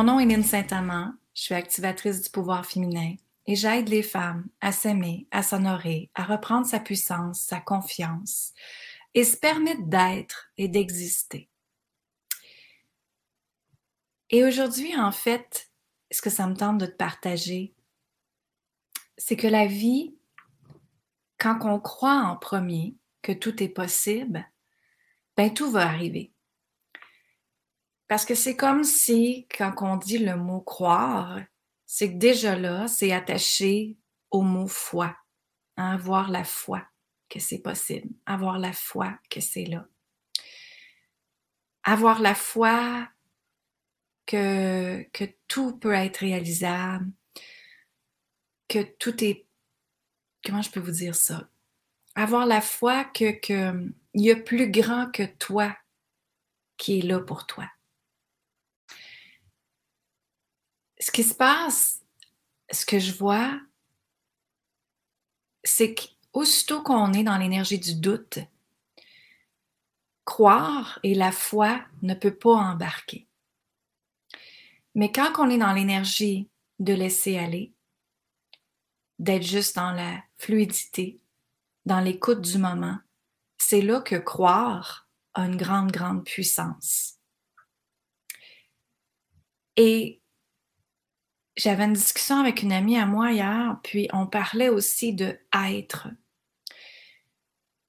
Mon nom est Lynne Saint-Amand, je suis activatrice du pouvoir féminin et j'aide les femmes à s'aimer, à s'honorer, à reprendre sa puissance, sa confiance et se permettre d'être et d'exister. Et aujourd'hui, en fait, ce que ça me tente de te partager, c'est que la vie, quand on croit en premier que tout est possible, ben tout va arriver. Parce que c'est comme si, quand on dit le mot croire, c'est que déjà là, c'est attaché au mot foi. Hein, avoir la foi que c'est possible. Avoir la foi que c'est là. Avoir la foi que, tout peut être réalisable, que tout est... Comment je peux vous dire ça? Avoir la foi que, que il y a plus grand que toi qui est là pour toi. Ce qui se passe, ce que je vois, c'est qu'aussitôt qu'on est dans l'énergie du doute, croire et la foi ne peut pas embarquer. Mais quand on est dans l'énergie de laisser aller, d'être juste dans la fluidité, dans l'écoute du moment, c'est là que croire a une grande, grande puissance. Et j'avais une discussion avec une amie à moi hier, puis on parlait aussi de être.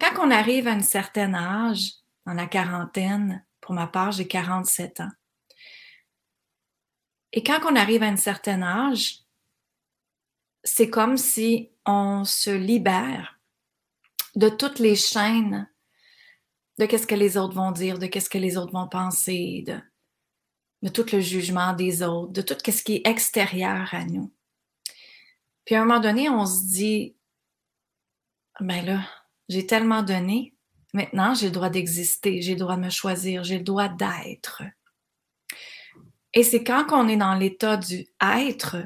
Quand on arrive à un certain âge, dans la quarantaine, pour ma part, j'ai 47 ans. Et quand on arrive à un certain âge, c'est comme si on se libère de toutes les chaînes de qu'est-ce que les autres vont dire, de qu'est-ce que les autres vont penser, de, de tout le jugement des autres, de tout ce qui est extérieur à nous. Puis à un moment donné, on se dit, ben là, j'ai tellement donné, maintenant j'ai le droit d'exister, j'ai le droit de me choisir, j'ai le droit d'être. Et c'est quand on est dans l'état du être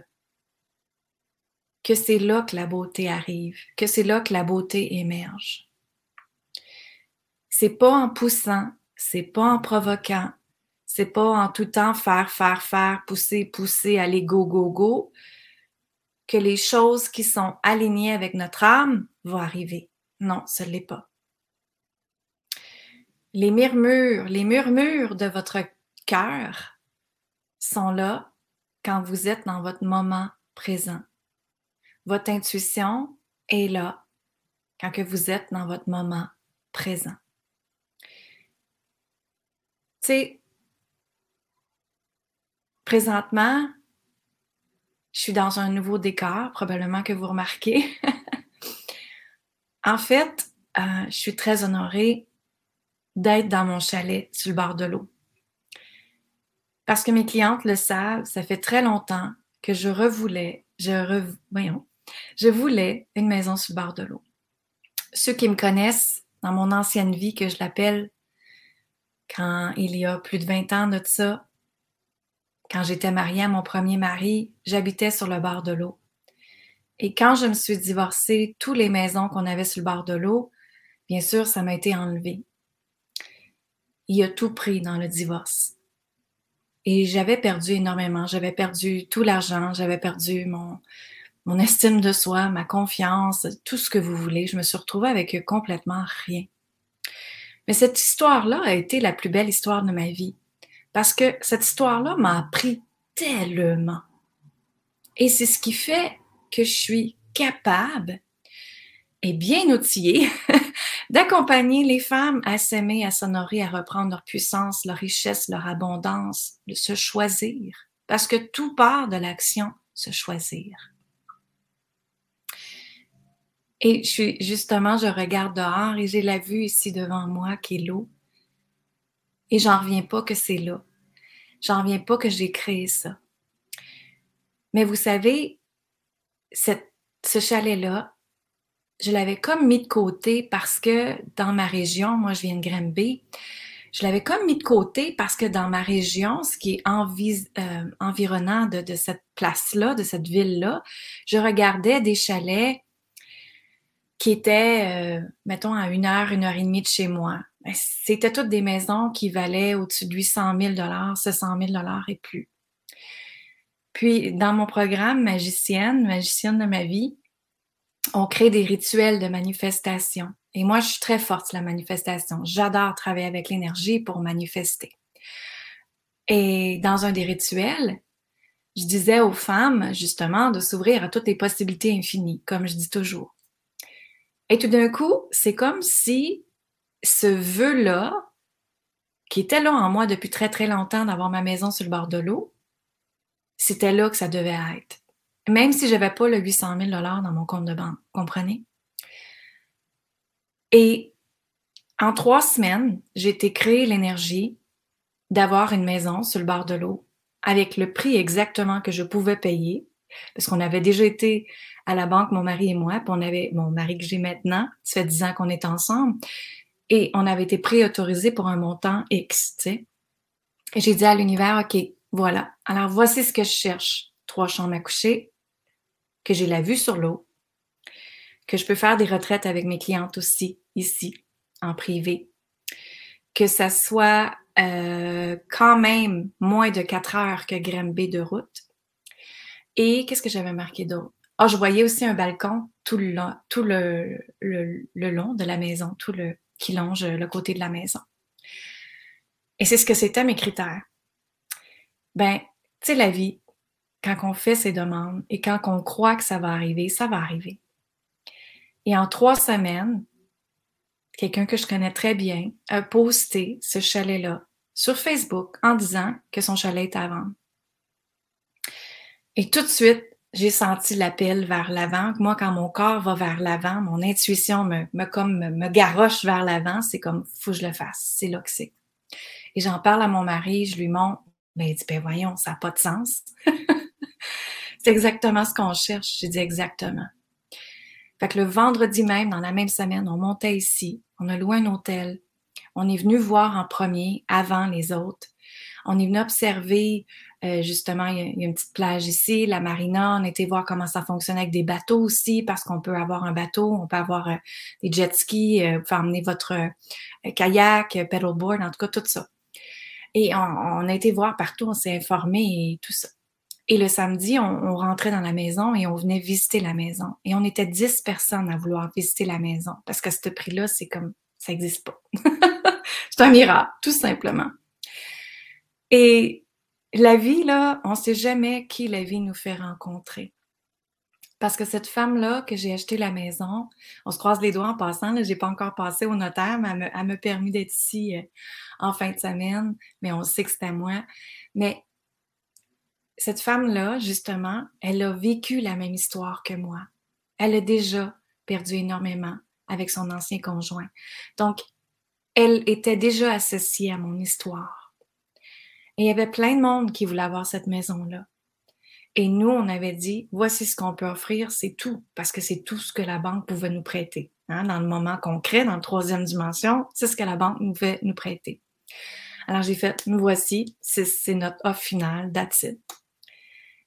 que c'est là que la beauté arrive, que c'est là que la beauté émerge. C'est pas en poussant, c'est pas en provoquant, c'est pas en tout temps faire, faire, faire, pousser, pousser, aller go, go, go, que les choses qui sont alignées avec notre âme vont arriver. Non, ce n'est pas. Les murmures, les murmures de votre cœur sont là quand vous êtes dans votre moment présent. Votre intuition est là quand que vous êtes dans votre moment présent. Tu sais, Présentement, je suis dans un nouveau décor, probablement que vous remarquez. en fait, euh, je suis très honorée d'être dans mon chalet sur le bord de l'eau. Parce que mes clientes le savent, ça fait très longtemps que je revoulais, je voyons, je voulais une maison sur le bord de l'eau. Ceux qui me connaissent dans mon ancienne vie, que je l'appelle quand il y a plus de 20 ans de ça, quand j'étais mariée à mon premier mari, j'habitais sur le bord de l'eau. Et quand je me suis divorcée, toutes les maisons qu'on avait sur le bord de l'eau, bien sûr, ça m'a été enlevé. Il a tout pris dans le divorce. Et j'avais perdu énormément. J'avais perdu tout l'argent, j'avais perdu mon, mon estime de soi, ma confiance, tout ce que vous voulez. Je me suis retrouvée avec complètement rien. Mais cette histoire-là a été la plus belle histoire de ma vie. Parce que cette histoire-là m'a appris tellement. Et c'est ce qui fait que je suis capable et bien outillée d'accompagner les femmes à s'aimer, à s'honorer, à reprendre leur puissance, leur richesse, leur abondance, de se choisir. Parce que tout part de l'action, se choisir. Et justement, je regarde dehors et j'ai la vue ici devant moi qui est l'eau. Et j'en reviens pas que c'est là. J'en reviens pas que j'ai créé ça. Mais vous savez, ce chalet-là, je l'avais comme mis de côté parce que dans ma région, moi je viens de Granby, je l'avais comme mis de côté parce que dans ma région, ce qui est euh, environnant de, cette place-là, de cette ville-là, je regardais des chalets qui étaient, euh, mettons, à une heure, une heure et demie de chez moi, c'était toutes des maisons qui valaient au-dessus de 800 000 700 000 et plus. Puis, dans mon programme magicienne, magicienne de ma vie, on crée des rituels de manifestation. Et moi, je suis très forte la manifestation. J'adore travailler avec l'énergie pour manifester. Et dans un des rituels, je disais aux femmes, justement, de s'ouvrir à toutes les possibilités infinies, comme je dis toujours. Et tout d'un coup, c'est comme si ce vœu-là, qui était là en moi depuis très, très longtemps d'avoir ma maison sur le bord de l'eau, c'était là que ça devait être. Même si je n'avais pas le 800 000 dans mon compte de banque, comprenez? Et en trois semaines, j'ai été créer l'énergie d'avoir une maison sur le bord de l'eau avec le prix exactement que je pouvais payer, parce qu'on avait déjà été à la banque, mon mari et moi, puis on avait mon mari que j'ai maintenant, ça fait dix ans qu'on est ensemble, et on avait été préautorisé pour un montant X, tu sais. Et j'ai dit à l'univers, OK, voilà. Alors voici ce que je cherche. Trois chambres à coucher, que j'ai la vue sur l'eau, que je peux faire des retraites avec mes clientes aussi, ici, en privé, que ça soit euh, quand même moins de quatre heures que Grimby de route. Et qu'est-ce que j'avais marqué d'autre? Ah, je voyais aussi un balcon tout le long, tout le, long de la maison, tout le qui longe le côté de la maison. Et c'est ce que c'était mes critères. Ben, tu sais, la vie, quand on fait ses demandes et quand on croit que ça va arriver, ça va arriver. Et en trois semaines, quelqu'un que je connais très bien a posté ce chalet-là sur Facebook en disant que son chalet est à vendre. Et tout de suite, j'ai senti l'appel vers l'avant. Moi, quand mon corps va vers l'avant, mon intuition me, me comme me, garoche vers l'avant, c'est comme faut que je le fasse. C'est là. Et j'en parle à mon mari, je lui montre. Ben, il dit, ben voyons, ça n'a pas de sens. c'est exactement ce qu'on cherche. J'ai dit exactement. Fait que le vendredi même, dans la même semaine, on montait ici, on a loué un hôtel, on est venu voir en premier, avant les autres. On est venu observer, euh, justement, il y, a, une petite plage ici, la marina. On a été voir comment ça fonctionne avec des bateaux aussi, parce qu'on peut avoir un bateau, on peut avoir euh, des jet skis, euh, vous pouvez emmener votre kayak, paddleboard, en tout cas, tout ça. Et on, on a été voir partout, on s'est informé et tout ça. Et le samedi, on, rentrait dans la maison et on venait visiter la maison. Et on était dix personnes à vouloir visiter la maison. Parce qu'à ce prix-là, c'est comme, ça n'existe pas. c'est un miracle, tout simplement. Et la vie, là, on ne sait jamais qui la vie nous fait rencontrer. Parce que cette femme-là, que j'ai acheté la maison, on se croise les doigts en passant, je n'ai pas encore passé au notaire, mais elle m'a permis d'être ici euh, en fin de semaine, mais on sait que c'était moi. Mais cette femme-là, justement, elle a vécu la même histoire que moi. Elle a déjà perdu énormément avec son ancien conjoint. Donc, elle était déjà associée à mon histoire. Et il y avait plein de monde qui voulait avoir cette maison-là. Et nous, on avait dit, voici ce qu'on peut offrir, c'est tout, parce que c'est tout ce que la banque pouvait nous prêter. Hein, dans le moment concret, dans la troisième dimension, c'est ce que la banque pouvait nous prêter. Alors j'ai fait, nous voici, c'est notre offre finale, that's.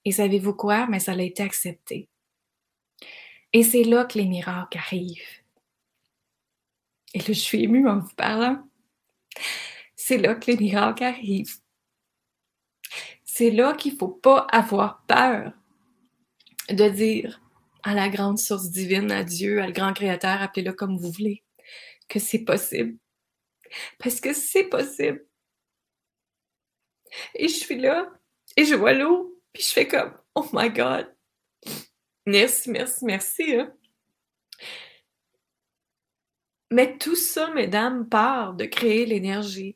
Et savez-vous quoi? Mais ça a été accepté. Et c'est là que les miracles arrivent. Et là, je suis émue en vous parlant. C'est là que les miracles arrivent. C'est là qu'il ne faut pas avoir peur de dire à la grande source divine, à Dieu, à le grand créateur, appelez-le comme vous voulez, que c'est possible. Parce que c'est possible. Et je suis là, et je vois l'eau, puis je fais comme, oh my God. Merci, merci, merci. Hein. Mais tout ça, mesdames, part de créer l'énergie.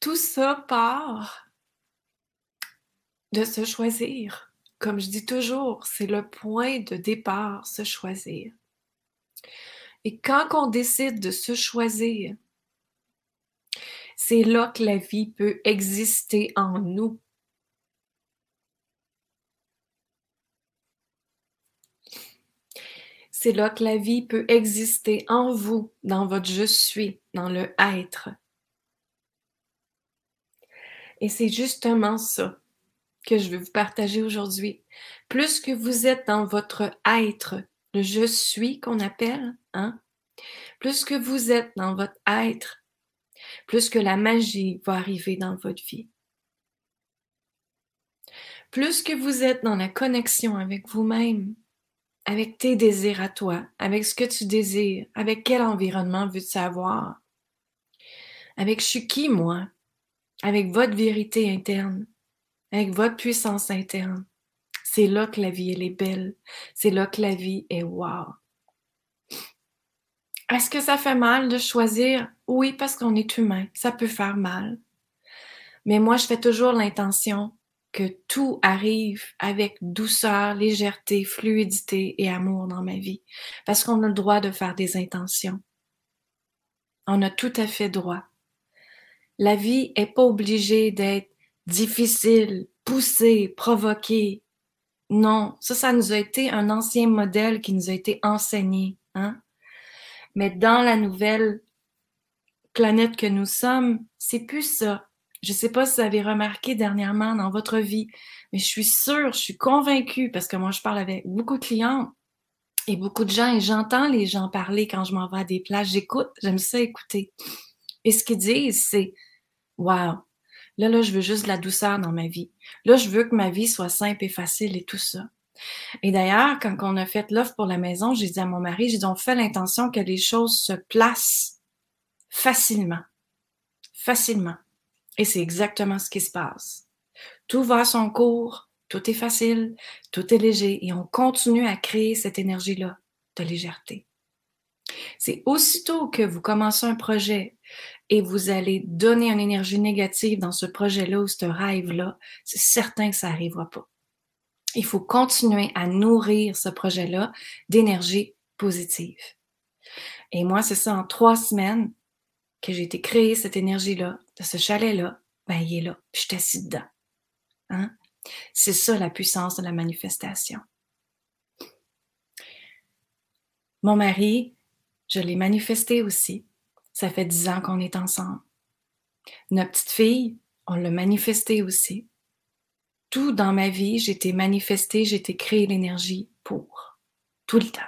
Tout ça part de se choisir. Comme je dis toujours, c'est le point de départ, se choisir. Et quand on décide de se choisir, c'est là que la vie peut exister en nous. c'est là que la vie peut exister en vous, dans votre je suis, dans le être. Et c'est justement ça que je veux vous partager aujourd'hui. Plus que vous êtes dans votre être, le je suis qu'on appelle, hein, plus que vous êtes dans votre être, plus que la magie va arriver dans votre vie. Plus que vous êtes dans la connexion avec vous-même, avec tes désirs à toi, avec ce que tu désires, avec quel environnement veux-tu avoir, avec je suis qui moi, avec votre vérité interne, avec votre puissance interne. C'est là que la vie elle est belle, c'est là que la vie est wow. Est-ce que ça fait mal de choisir? Oui, parce qu'on est humain, ça peut faire mal. Mais moi, je fais toujours l'intention que tout arrive avec douceur, légèreté, fluidité et amour dans ma vie. Parce qu'on a le droit de faire des intentions. On a tout à fait droit. La vie est pas obligée d'être difficile, poussée, provoquée. Non, ça, ça nous a été un ancien modèle qui nous a été enseigné. Hein? Mais dans la nouvelle planète que nous sommes, c'est plus ça. Je ne sais pas si vous avez remarqué dernièrement dans votre vie, mais je suis sûre, je suis convaincue, parce que moi, je parle avec beaucoup de clients et beaucoup de gens, et j'entends les gens parler quand je m'en vais à des places. J'écoute, j'aime ça écouter. Et ce qu'ils disent, c'est Wow, là, là, je veux juste de la douceur dans ma vie. Là, je veux que ma vie soit simple et facile et tout ça. Et d'ailleurs, quand on a fait l'offre pour la maison, j'ai dit à mon mari, j'ai dit, on fait l'intention que les choses se placent facilement. Facilement. Et c'est exactement ce qui se passe. Tout va à son cours, tout est facile, tout est léger et on continue à créer cette énergie-là de légèreté. C'est aussitôt que vous commencez un projet et vous allez donner une énergie négative dans ce projet-là ou ce rêve-là, c'est certain que ça n'arrivera pas. Il faut continuer à nourrir ce projet-là d'énergie positive. Et moi, c'est ça, en trois semaines que j'ai été créer cette énergie-là, de ce chalet-là, ben, il est là, puis je suis assis dedans. Hein? C'est ça la puissance de la manifestation. Mon mari, je l'ai manifesté aussi. Ça fait dix ans qu'on est ensemble. Notre petite fille, on l'a manifesté aussi tout dans ma vie, été manifestée, été créée l'énergie pour. Tout le temps.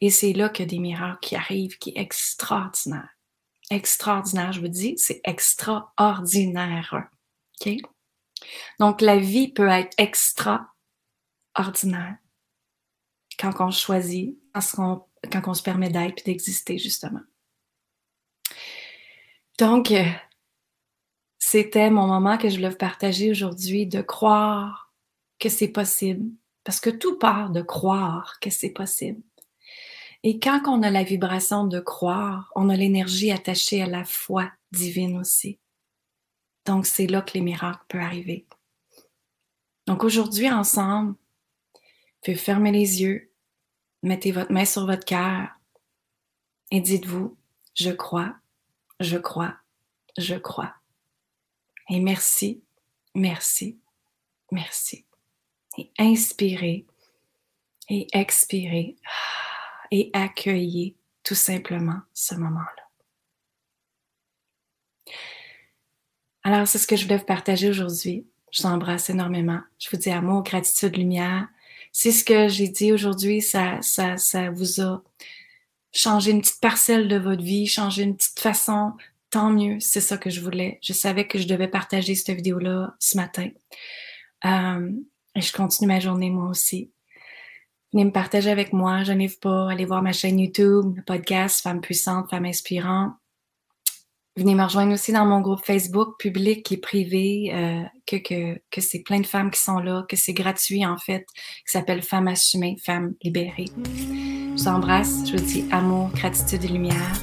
Et c'est là qu'il y a des miracles qui arrivent, qui est extraordinaire. Extraordinaire, je vous dis, c'est extraordinaire. OK? Donc, la vie peut être extraordinaire quand on choisit, quand on, se permet d'être et d'exister, justement. Donc, euh, c'était mon moment que je voulais partager aujourd'hui, de croire que c'est possible. Parce que tout part de croire que c'est possible. Et quand on a la vibration de croire, on a l'énergie attachée à la foi divine aussi. Donc, c'est là que les miracles peuvent arriver. Donc, aujourd'hui, ensemble, vous fermer les yeux, mettez votre main sur votre cœur et dites-vous, je crois, je crois, je crois. Et merci, merci, merci. Et inspirez et expirez et accueillez tout simplement ce moment-là. Alors, c'est ce que je voulais vous partager aujourd'hui. Je vous embrasse énormément. Je vous dis amour, gratitude, lumière. Si ce que j'ai dit aujourd'hui, ça, ça, ça vous a changé une petite parcelle de votre vie, changé une petite façon tant mieux, c'est ça que je voulais. Je savais que je devais partager cette vidéo-là ce matin. Euh, et je continue ma journée moi aussi. Venez me partager avec moi, je n'arrive pas, allez voir ma chaîne YouTube, le podcast Femme puissante, Femme inspirante. Venez me rejoindre aussi dans mon groupe Facebook public et privé, euh, que, que, que c'est plein de femmes qui sont là, que c'est gratuit en fait, qui s'appelle Femmes assumées, Femmes libérées. Je vous embrasse, je vous dis amour, gratitude et lumière.